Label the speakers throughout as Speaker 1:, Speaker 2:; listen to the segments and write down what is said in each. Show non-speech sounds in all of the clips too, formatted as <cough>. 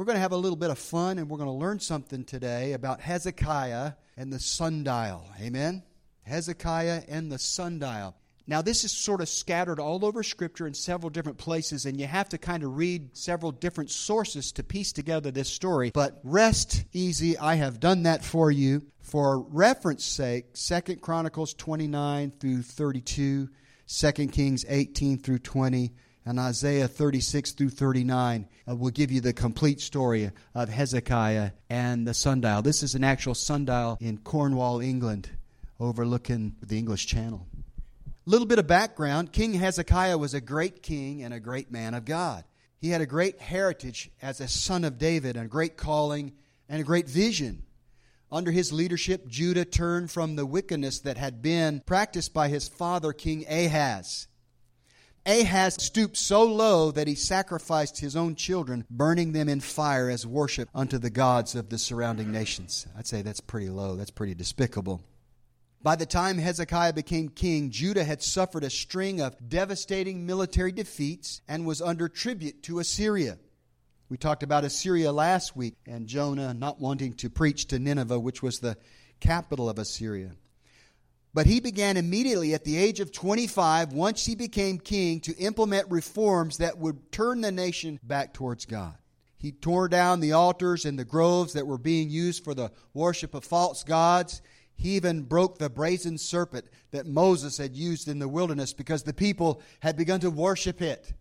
Speaker 1: We're going to have a little bit of fun and we're going to learn something today about Hezekiah and the sundial. Amen? Hezekiah and the sundial. Now, this is sort of scattered all over Scripture in several different places, and you have to kind of read several different sources to piece together this story. But rest easy, I have done that for you. For reference sake, Second Chronicles 29 through 32, 2 Kings 18 through 20, and Isaiah 36 through 39 uh, will give you the complete story of Hezekiah and the sundial. This is an actual sundial in Cornwall, England, overlooking the English Channel. A little bit of background King Hezekiah was a great king and a great man of God. He had a great heritage as a son of David, and a great calling and a great vision. Under his leadership, Judah turned from the wickedness that had been practiced by his father, King Ahaz. Ahaz stooped so low that he sacrificed his own children, burning them in fire as worship unto the gods of the surrounding nations. I'd say that's pretty low. That's pretty despicable. By the time Hezekiah became king, Judah had suffered a string of devastating military defeats and was under tribute to Assyria. We talked about Assyria last week and Jonah not wanting to preach to Nineveh, which was the capital of Assyria. But he began immediately at the age of 25, once he became king, to implement reforms that would turn the nation back towards God. He tore down the altars and the groves that were being used for the worship of false gods. He even broke the brazen serpent that Moses had used in the wilderness because the people had begun to worship it.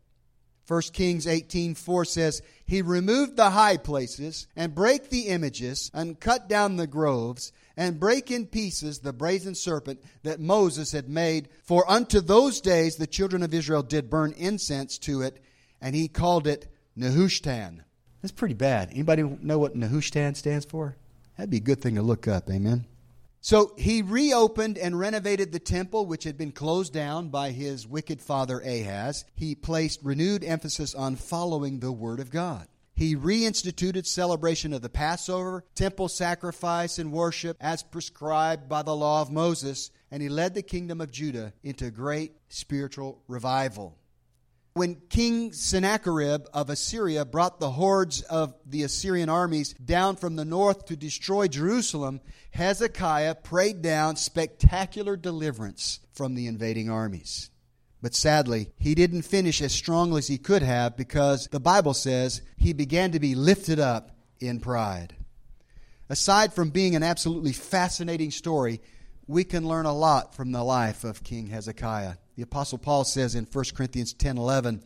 Speaker 1: 1 Kings 18:4 says, "He removed the high places and brake the images and cut down the groves and break in pieces the brazen serpent that Moses had made, for unto those days the children of Israel did burn incense to it, and he called it Nehushtan." That's pretty bad. Anybody know what Nehushtan stands for? That'd be a good thing to look up, amen. So he reopened and renovated the temple, which had been closed down by his wicked father Ahaz. He placed renewed emphasis on following the Word of God. He reinstituted celebration of the Passover, temple sacrifice, and worship as prescribed by the law of Moses, and he led the kingdom of Judah into great spiritual revival when King Sennacherib of Assyria brought the hordes of the Assyrian armies down from the north to destroy Jerusalem, Hezekiah prayed down spectacular deliverance from the invading armies. But sadly, he didn't finish as strongly as he could have because the Bible says he began to be lifted up in pride. Aside from being an absolutely fascinating story, we can learn a lot from the life of King Hezekiah. The Apostle Paul says in 1 Corinthians 10 11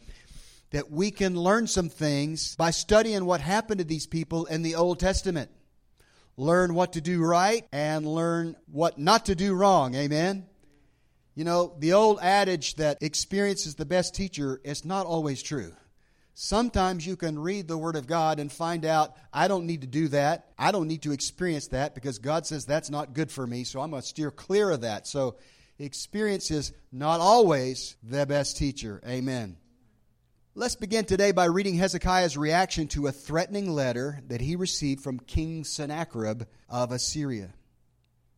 Speaker 1: that we can learn some things by studying what happened to these people in the Old Testament. Learn what to do right and learn what not to do wrong. Amen? You know, the old adage that experience is the best teacher is not always true. Sometimes you can read the Word of God and find out, I don't need to do that. I don't need to experience that because God says that's not good for me, so I'm going to steer clear of that. So experience is not always the best teacher. Amen. Let's begin today by reading Hezekiah's reaction to a threatening letter that he received from King Sennacherib of Assyria.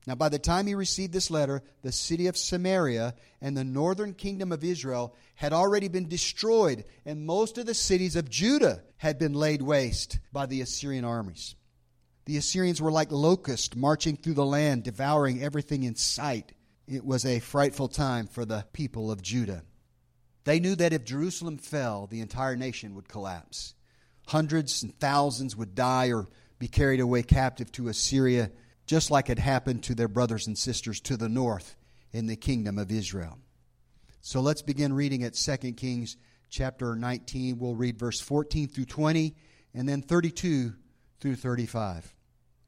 Speaker 1: Now, by the time he received this letter, the city of Samaria and the northern kingdom of Israel had already been destroyed, and most of the cities of Judah had been laid waste by the Assyrian armies. The Assyrians were like locusts marching through the land, devouring everything in sight. It was a frightful time for the people of Judah. They knew that if Jerusalem fell, the entire nation would collapse. Hundreds and thousands would die or be carried away captive to Assyria, just like it happened to their brothers and sisters to the north in the kingdom of Israel. So let's begin reading at 2 Kings chapter 19. We'll read verse 14 through 20 and then 32 through 35.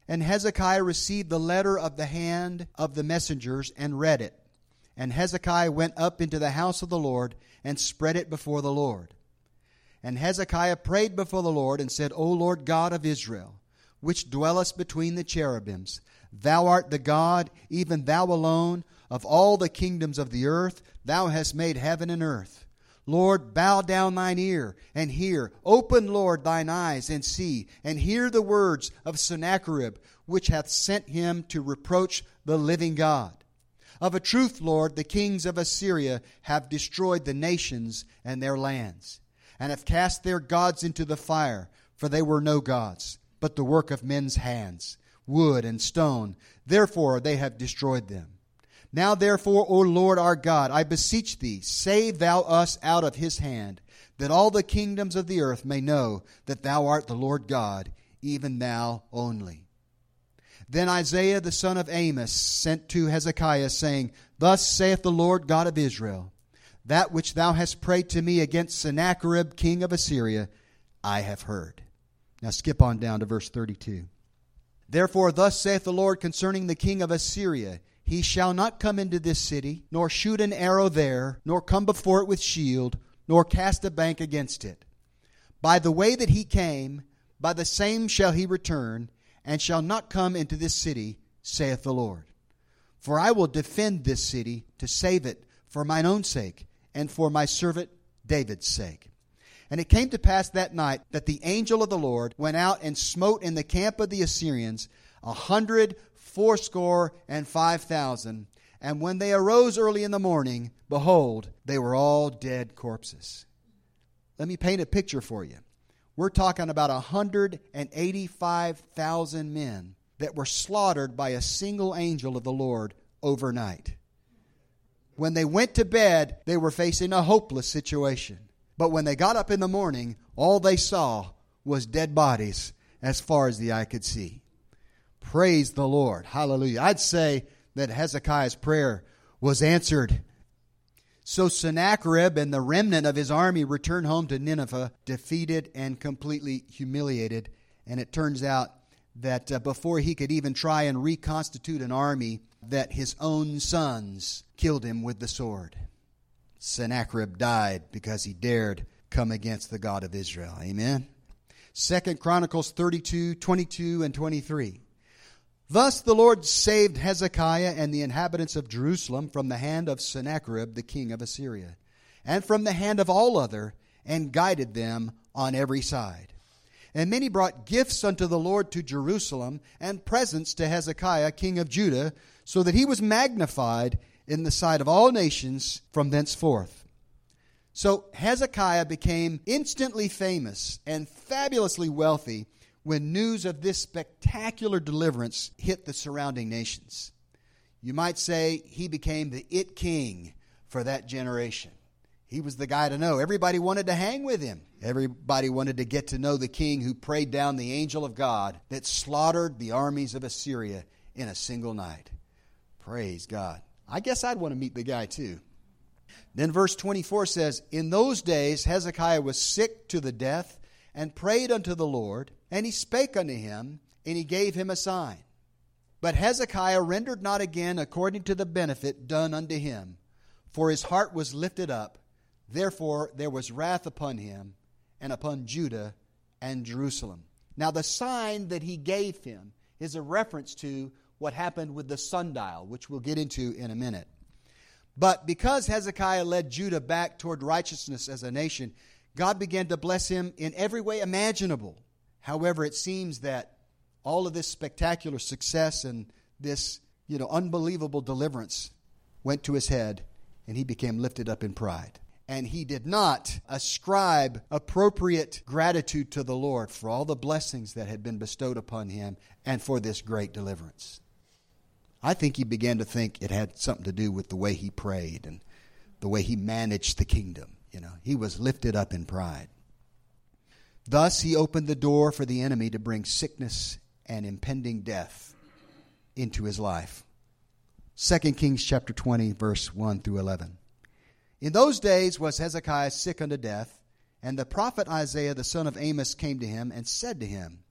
Speaker 1: And Hezekiah received the letter of the hand of the messengers and read it. And Hezekiah went up into the house of the Lord and spread it before the Lord. And Hezekiah prayed before the Lord and said, O Lord God of Israel, which dwellest between the cherubims, thou art the God, even thou alone, of all the kingdoms of the earth, thou hast made heaven and earth. Lord, bow down thine ear and hear. Open, Lord, thine eyes and see, and hear the words of Sennacherib, which hath sent him to reproach the living God. Of a truth, Lord, the kings of Assyria have destroyed the nations and their lands, and have cast their gods into the fire. for they were no gods, but the work of men's hands, wood and stone. Therefore they have destroyed them. Now therefore, O Lord our God, I beseech thee, save thou us out of his hand, that all the kingdoms of the earth may know that thou art the Lord God, even thou only. Then Isaiah the son of Amos sent to Hezekiah, saying, Thus saith the Lord God of Israel, That which thou hast prayed to me against Sennacherib king of Assyria, I have heard. Now skip on down to verse 32. Therefore, thus saith the Lord concerning the king of Assyria He shall not come into this city, nor shoot an arrow there, nor come before it with shield, nor cast a bank against it. By the way that he came, by the same shall he return, and shall not come into this city, saith the Lord. For I will defend this city to save it for mine own sake, and for my servant David's sake. And it came to pass that night that the angel of the Lord went out and smote in the camp of the Assyrians a hundred fourscore and five thousand. And when they arose early in the morning, behold, they were all dead corpses. Let me paint a picture for you. We're talking about 185,000 men that were slaughtered by a single angel of the Lord overnight. When they went to bed, they were facing a hopeless situation. But when they got up in the morning, all they saw was dead bodies as far as the eye could see. Praise the Lord. Hallelujah. I'd say that Hezekiah's prayer was answered. So Sennacherib and the remnant of his army returned home to Nineveh, defeated and completely humiliated. And it turns out that uh, before he could even try and reconstitute an army, that his own sons killed him with the sword. Sennacherib died because he dared come against the God of Israel. Amen. Second Chronicles 32, 22, and 23. Thus the Lord saved Hezekiah and the inhabitants of Jerusalem from the hand of Sennacherib, the king of Assyria, and from the hand of all other, and guided them on every side. And many brought gifts unto the Lord to Jerusalem, and presents to Hezekiah, king of Judah, so that he was magnified in the sight of all nations from thenceforth. So Hezekiah became instantly famous and fabulously wealthy when news of this spectacular deliverance hit the surrounding nations. You might say he became the it king for that generation. He was the guy to know. Everybody wanted to hang with him. Everybody wanted to get to know the king who prayed down the angel of God that slaughtered the armies of Assyria in a single night. Praise God. I guess I'd want to meet the guy too. Then verse 24 says, In those days Hezekiah was sick to the death and prayed unto the Lord, and he spake unto him, and he gave him a sign. But Hezekiah rendered not again according to the benefit done unto him, for his heart was lifted up. Therefore there was wrath upon him and upon Judah and Jerusalem. Now the sign that he gave him is a reference to what happened with the sundial, which we'll get into in a minute. But because Hezekiah led Judah back toward righteousness as a nation, God began to bless him in every way imaginable. However, it seems that all of this spectacular success and this, you know, unbelievable deliverance went to his head and he became lifted up in pride. And he did not ascribe appropriate gratitude to the Lord for all the blessings that had been bestowed upon him and for this great deliverance. I think he began to think it had something to do with the way he prayed and the way he managed the kingdom. You know, he was lifted up in pride. Thus he opened the door for the enemy to bring sickness and impending death into his life. 2 Kings chapter 20 verse 1 through 11. In those days was Hezekiah sick unto death, and the prophet Isaiah the son of Amos came to him and said to him,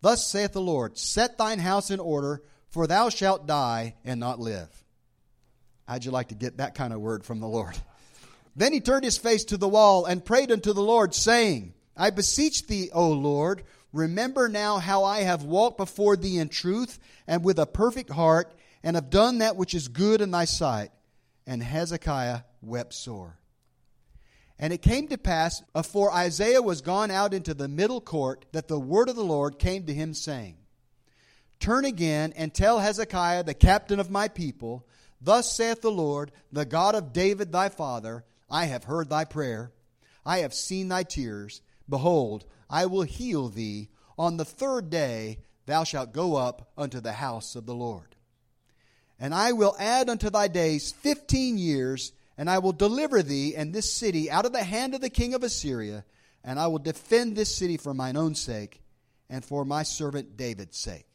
Speaker 1: Thus saith the Lord, Set thine house in order, for thou shalt die and not live. How'd you like to get that kind of word from the Lord? <laughs> Then he turned his face to the wall and prayed unto the Lord, saying, I beseech thee, O Lord, remember now how I have walked before thee in truth and with a perfect heart, and have done that which is good in thy sight. And Hezekiah wept sore. And it came to pass, afore Isaiah was gone out into the middle court, that the word of the Lord came to him, saying, Turn again and tell Hezekiah, the captain of my people, Thus saith the Lord, the God of David thy father, I have heard thy prayer, I have seen thy tears. Behold, I will heal thee. On the third day thou shalt go up unto the house of the Lord. And I will add unto thy days fifteen years, and I will deliver thee and this city out of the hand of the king of Assyria, and I will defend this city for mine own sake and for my servant David's sake.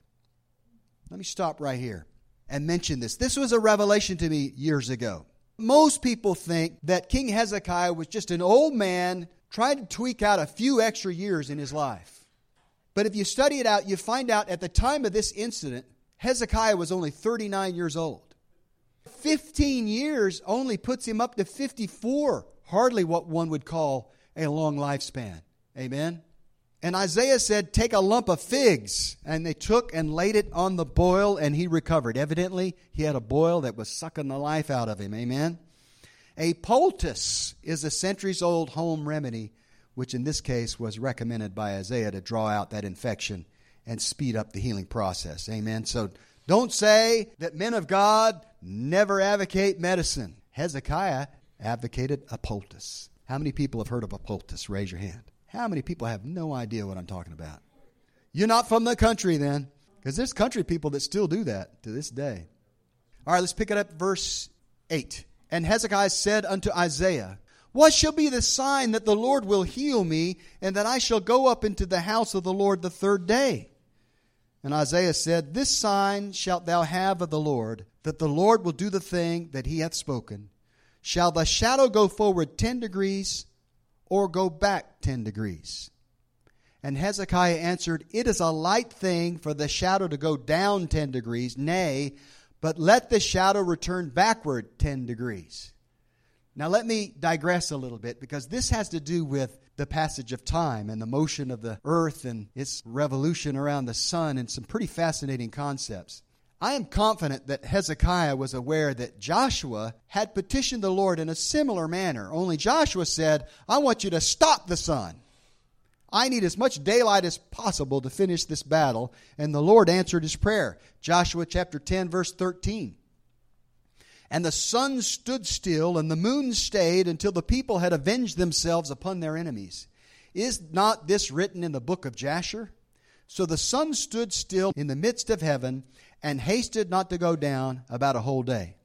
Speaker 1: Let me stop right here and mention this. This was a revelation to me years ago. Most people think that King Hezekiah was just an old man trying to tweak out a few extra years in his life. But if you study it out, you find out at the time of this incident, Hezekiah was only 39 years old. 15 years only puts him up to 54, hardly what one would call a long lifespan. Amen? And Isaiah said, Take a lump of figs. And they took and laid it on the boil, and he recovered. Evidently, he had a boil that was sucking the life out of him. Amen? A poultice is a centuries old home remedy, which in this case was recommended by Isaiah to draw out that infection and speed up the healing process. Amen? So don't say that men of God never advocate medicine. Hezekiah advocated a poultice. How many people have heard of a poultice? Raise your hand. How many people have no idea what I'm talking about? You're not from the country then, because there's country people that still do that to this day. All right, let's pick it up verse 8. And Hezekiah said unto Isaiah, What shall be the sign that the Lord will heal me, and that I shall go up into the house of the Lord the third day? And Isaiah said, This sign shalt thou have of the Lord, that the Lord will do the thing that he hath spoken. Shall the shadow go forward ten degrees, or go back 10 degrees? And Hezekiah answered, It is a light thing for the shadow to go down 10 degrees, nay, but let the shadow return backward 10 degrees. Now, let me digress a little bit because this has to do with the passage of time and the motion of the earth and its revolution around the sun and some pretty fascinating concepts. I am confident that Hezekiah was aware that Joshua had petitioned the Lord in a similar manner, only Joshua said, I want you to stop the sun. I need as much daylight as possible to finish this battle. And the Lord answered his prayer. Joshua chapter 10, verse 13. And the sun stood still, and the moon stayed until the people had avenged themselves upon their enemies. Is not this written in the book of Jasher? So the sun stood still in the midst of heaven and hasted not to go down about a whole day.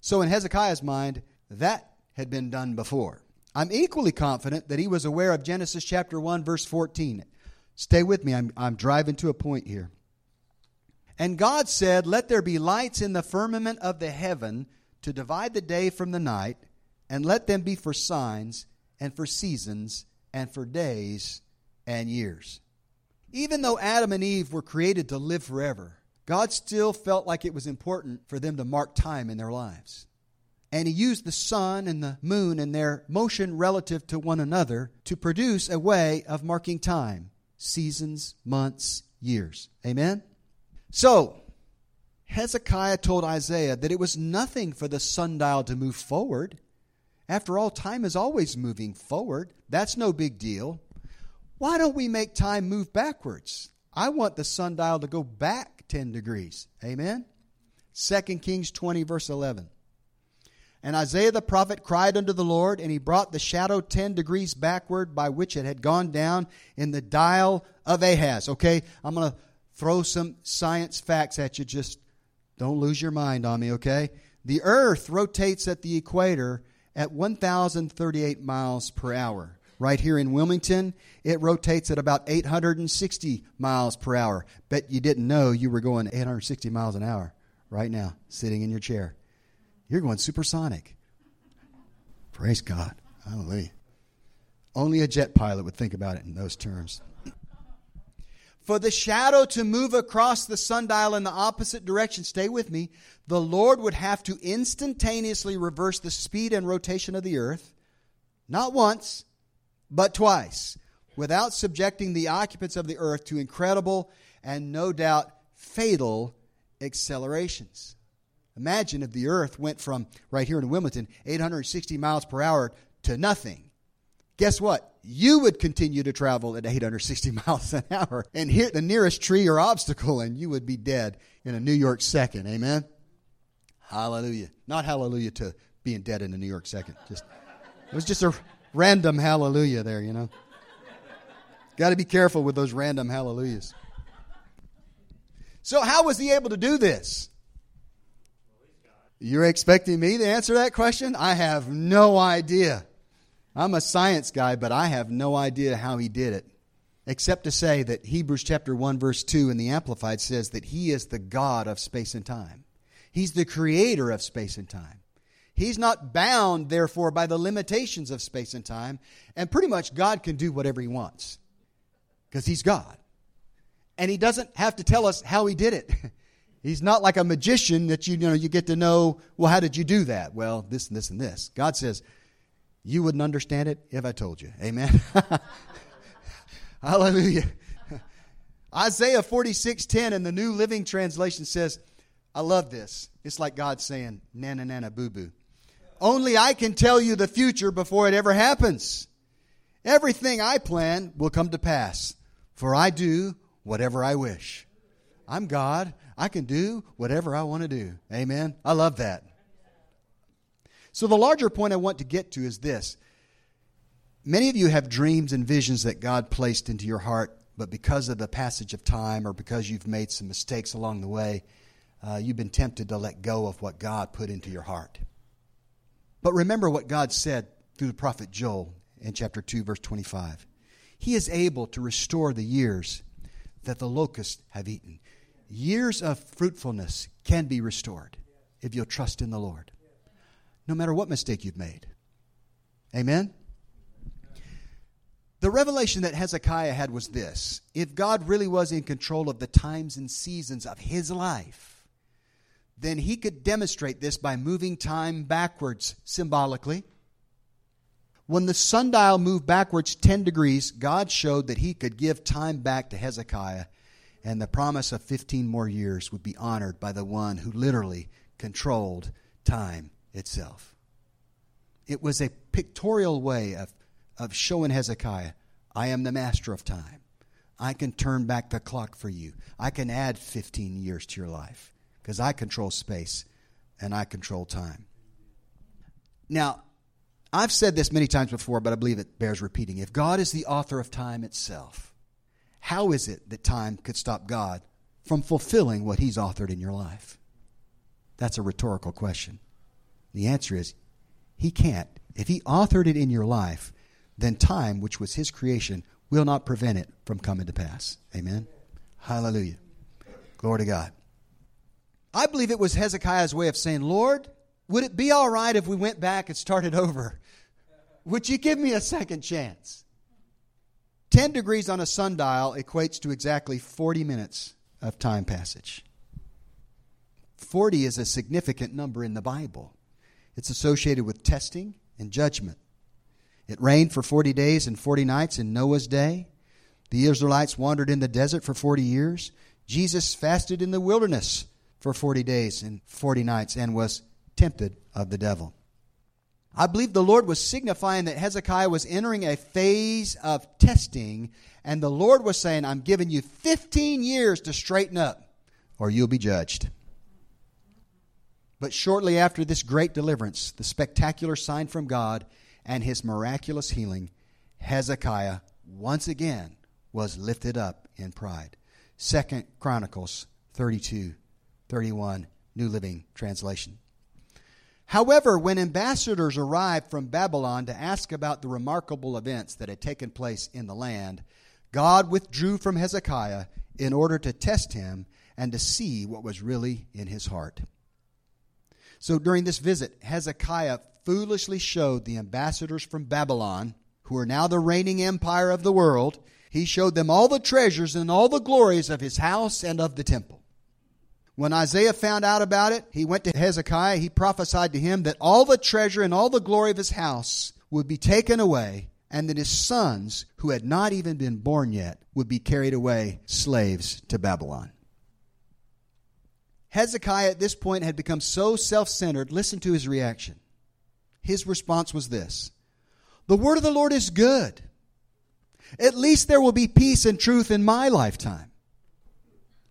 Speaker 1: So, in Hezekiah's mind, that had been done before. I'm equally confident that he was aware of Genesis chapter 1, verse 14. Stay with me, I'm, I'm driving to a point here. And God said, Let there be lights in the firmament of the heaven to divide the day from the night, and let them be for signs, and for seasons, and for days and years. Even though Adam and Eve were created to live forever, God still felt like it was important for them to mark time in their lives. And he used the sun and the moon and their motion relative to one another to produce a way of marking time seasons, months, years. Amen? So, Hezekiah told Isaiah that it was nothing for the sundial to move forward. After all, time is always moving forward. That's no big deal. Why don't we make time move backwards? I want the sundial to go back 10 degrees. Amen? 2 Kings 20, verse 11. And Isaiah the prophet cried unto the Lord, and he brought the shadow 10 degrees backward by which it had gone down in the dial of Ahaz. Okay, I'm going to throw some science facts at you. Just don't lose your mind on me, okay? The earth rotates at the equator at 1,038 miles per hour. Right here in Wilmington, it rotates at about 860 miles per hour. Bet you didn't know you were going 860 miles an hour right now, sitting in your chair. You're going supersonic. Praise God. Hallelujah. Only a jet pilot would think about it in those terms. For the shadow to move across the sundial in the opposite direction, stay with me, the Lord would have to instantaneously reverse the speed and rotation of the earth, not once, but twice, without subjecting the occupants of the earth to incredible and no doubt fatal accelerations. Imagine if the earth went from right here in Wilmington 860 miles per hour to nothing. Guess what? You would continue to travel at 860 <laughs> miles an hour and hit the nearest tree or obstacle, and you would be dead in a New York second. Amen? Hallelujah. Not hallelujah to being dead in a New York second. Just it was just a random hallelujah there, you know. Got to be careful with those random hallelujahs. So, how was he able to do this? You're expecting me to answer that question? I have no idea. I'm a science guy, but I have no idea how he did it. Except to say that Hebrews chapter 1 verse 2 in the amplified says that he is the God of space and time. He's the creator of space and time. He's not bound therefore by the limitations of space and time, and pretty much God can do whatever he wants because he's God. And he doesn't have to tell us how he did it. <laughs> He's not like a magician that you, you know you get to know, well, how did you do that? Well, this and this and this. God says, you wouldn't understand it if I told you. Amen. <laughs> Hallelujah. <laughs> Isaiah 46:10 in the New Living Translation says, I love this. It's like God saying, nana nana boo boo. Only I can tell you the future before it ever happens. Everything I plan will come to pass, for I do whatever I wish. I'm God. I can do whatever I want to do. Amen. I love that. So, the larger point I want to get to is this. Many of you have dreams and visions that God placed into your heart, but because of the passage of time or because you've made some mistakes along the way, uh, you've been tempted to let go of what God put into your heart. But remember what God said through the prophet Joel in chapter 2, verse 25. He is able to restore the years that the locusts have eaten years of fruitfulness can be restored if you'll trust in the Lord, no matter what mistake you've made. Amen? The revelation that Hezekiah had was this if God really was in control of the times and seasons of his life, then he could demonstrate this by moving time backwards symbolically. When the sundial moved backwards 10 degrees, God showed that he could give time back to Hezekiah and the promise of 15 more years would be honored by the one who literally controlled time itself. It was a pictorial way of, of showing Hezekiah, I am the master of time. I can turn back the clock for you. I can add 15 years to your life because I control space and I control time. Now, I've said this many times before, but I believe it bears repeating. If God is the author of time itself, how is it that time could stop God from fulfilling what He's authored in your life? That's a rhetorical question. The answer is He can't. If He authored it in your life, then time, which was His creation, will not prevent it from coming to pass. Amen? Hallelujah. Glory to God. I believe it was Hezekiah's way of saying, Lord, would it be all right if we went back and started over? Would you give me a second chance? 10 degrees on a sundial equates to exactly 40 minutes of time passage. 40 is a significant number in the Bible. It's associated with testing and judgment. It rained for 40 days and 40 nights in Noah's day. The Israelites wandered in the desert for 40 years. Jesus fasted in the wilderness for 40 days and 40 nights and was tempted of the devil. I believe the Lord was signifying that Hezekiah was entering a phase of testing, and the Lord was saying, I'm giving you 15 years to straighten up, or you'll be judged. But shortly after this great deliverance, the spectacular sign from God, and his miraculous healing, Hezekiah once again was lifted up in pride. Second Chronicles 32, 31, New Living Translation. However, when ambassadors arrived from Babylon to ask about the remarkable events that had taken place in the land, God withdrew from Hezekiah in order to test him and to see what was really in his heart. So during this visit, Hezekiah foolishly showed the ambassadors from Babylon, who are now the reigning empire of the world, he showed them all the treasures and all the glories of his house and of the temple. When Isaiah found out about it, he went to Hezekiah. He prophesied to him that all the treasure and all the glory of his house would be taken away, and that his sons, who had not even been born yet, would be carried away slaves to Babylon. Hezekiah at this point had become so self centered. Listen to his reaction. His response was this The word of the Lord is good. At least there will be peace and truth in my lifetime.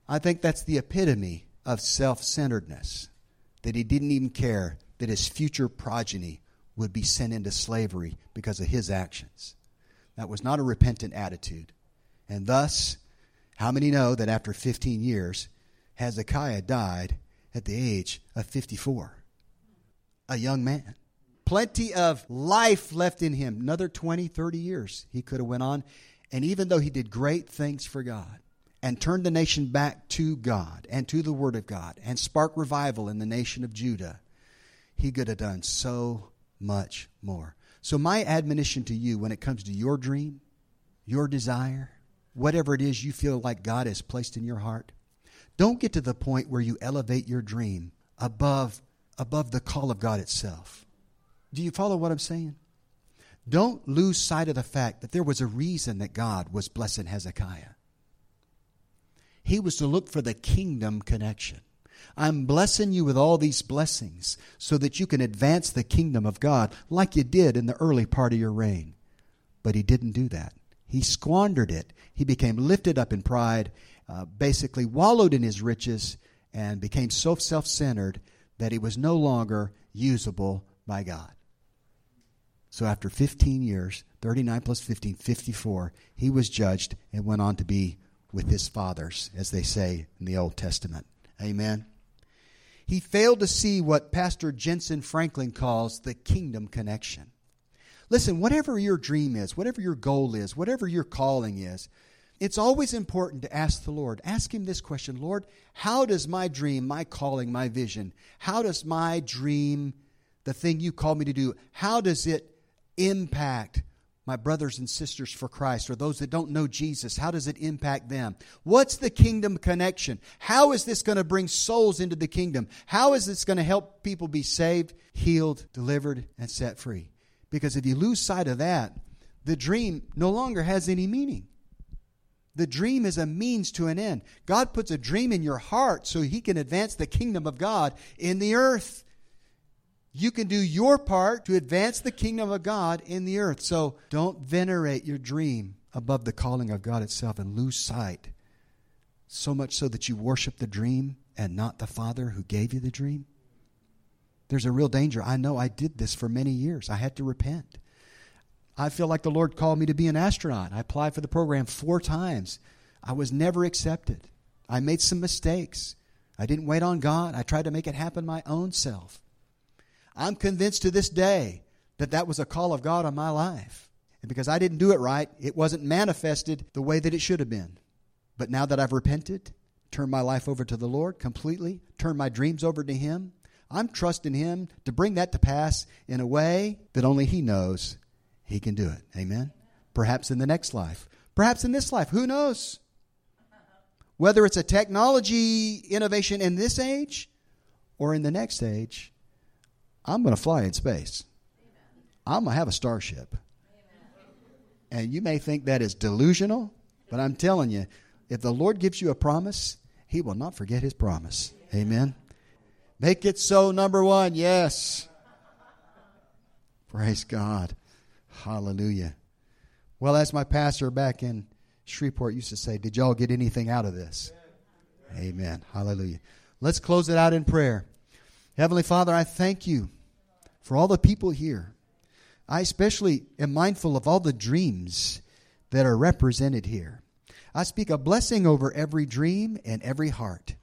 Speaker 1: I think that's the epitome of self centeredness, that he didn't even care that his future progeny would be sent into slavery because of his actions. That was not a repentant attitude. And thus, how many know that after 15 years, Hezekiah died at the age of 54? A young man. Plenty of life left in him. Another 20, 30 years he could have went on. And even though he did great things for God and turn the nation back to God and to the Word of God and spark revival in the nation of Judah, he could have done so much more. So, my admonition to you when it comes to your dream, your desire, whatever it is you feel like God has placed in your heart, don't get to the point where you elevate your dream above, above the call of God itself. Do you follow what I'm saying? Don't lose sight of the fact that there was a reason that God was blessing Hezekiah. He was to look for the kingdom connection. I'm blessing you with all these blessings so that you can advance the kingdom of God like you did in the early part of your reign. But he didn't do that. He squandered it. He became lifted up in pride, uh, basically wallowed in his riches, and became so self centered that he was no longer usable by God. So after 15 years, 39 plus 15, 54, he was judged and went on to be with his fathers, as they say in the Old Testament. Amen. He failed to see what Pastor Jentezen Franklin calls the kingdom connection. Listen, whatever your dream is, whatever your goal is, whatever your calling is, it's always important to ask the Lord. Ask Him this question Lord, how does my dream, my calling, my vision, how does my dream, the thing you call me to do, how does it impact my brothers and sisters for Christ or those that don't know Jesus? How does it impact them? What's the kingdom connection? How is this going to bring souls into the kingdom? How is this going to help people be saved, healed, delivered, and set free? Because if you lose sight of that, the dream no longer has any meaning. The dream is a means to an end. God puts a dream in your heart so He can advance the kingdom of God in the earth you can do your part to advance the kingdom of God in the earth. So don't venerate your dream above the calling of God itself and lose sight. So much so that you worship the dream and not the Father who gave you the dream. There's a real danger. I know I did this for many years. I had to repent. I feel like the Lord called me to be an astronaut. I applied for the program four times. I was never accepted. I made some mistakes. I didn't wait on God. I tried to make it happen my own self. I'm convinced to this day that that was a call of God on my life. And because I didn't do it right, it wasn't manifested the way that it should have been. But now that I've repented, turned my life over to the Lord completely, turned my dreams over to Him, I'm trusting Him to bring that to pass in a way that only He knows He can do it. Amen? Perhaps in the next life. Perhaps in this life. Who knows? Whether it's a technology innovation in this age or in the next age, I'm going to fly in space. I'm going to have a starship. And you may think that is delusional, but I'm telling you, if the Lord gives you a promise, He will not forget His promise. Amen. Make it so, number one. Yes. Praise God. Hallelujah. Well, as my pastor back in Shreveport used to say, did y'all get anything out of this? Amen. Hallelujah. Let's close it out in prayer. Heavenly Father, I thank you for all the people here. I especially am mindful of all the dreams that are represented here. I speak a blessing over every dream and every heart.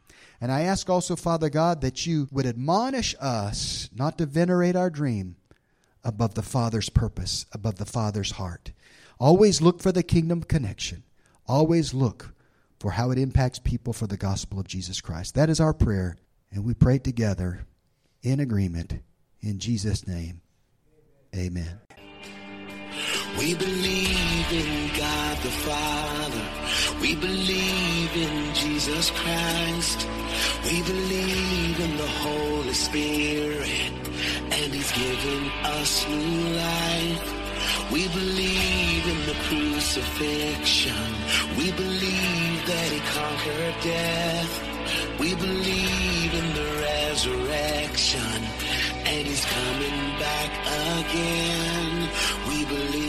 Speaker 1: And I ask also, Father God, that you would admonish us not to venerate our dream above the Father's purpose, above the Father's heart. Always look for the kingdom connection. Always look for how it impacts people for the gospel of Jesus Christ. That is our prayer, and we pray together in agreement. In Jesus' name, amen.
Speaker 2: We believe in God the Father. We believe in Jesus Christ. We believe in the Holy Spirit. And He's given us new life. We believe in the crucifixion. We believe that He conquered death. We believe in the resurrection and he's coming back again. We believe.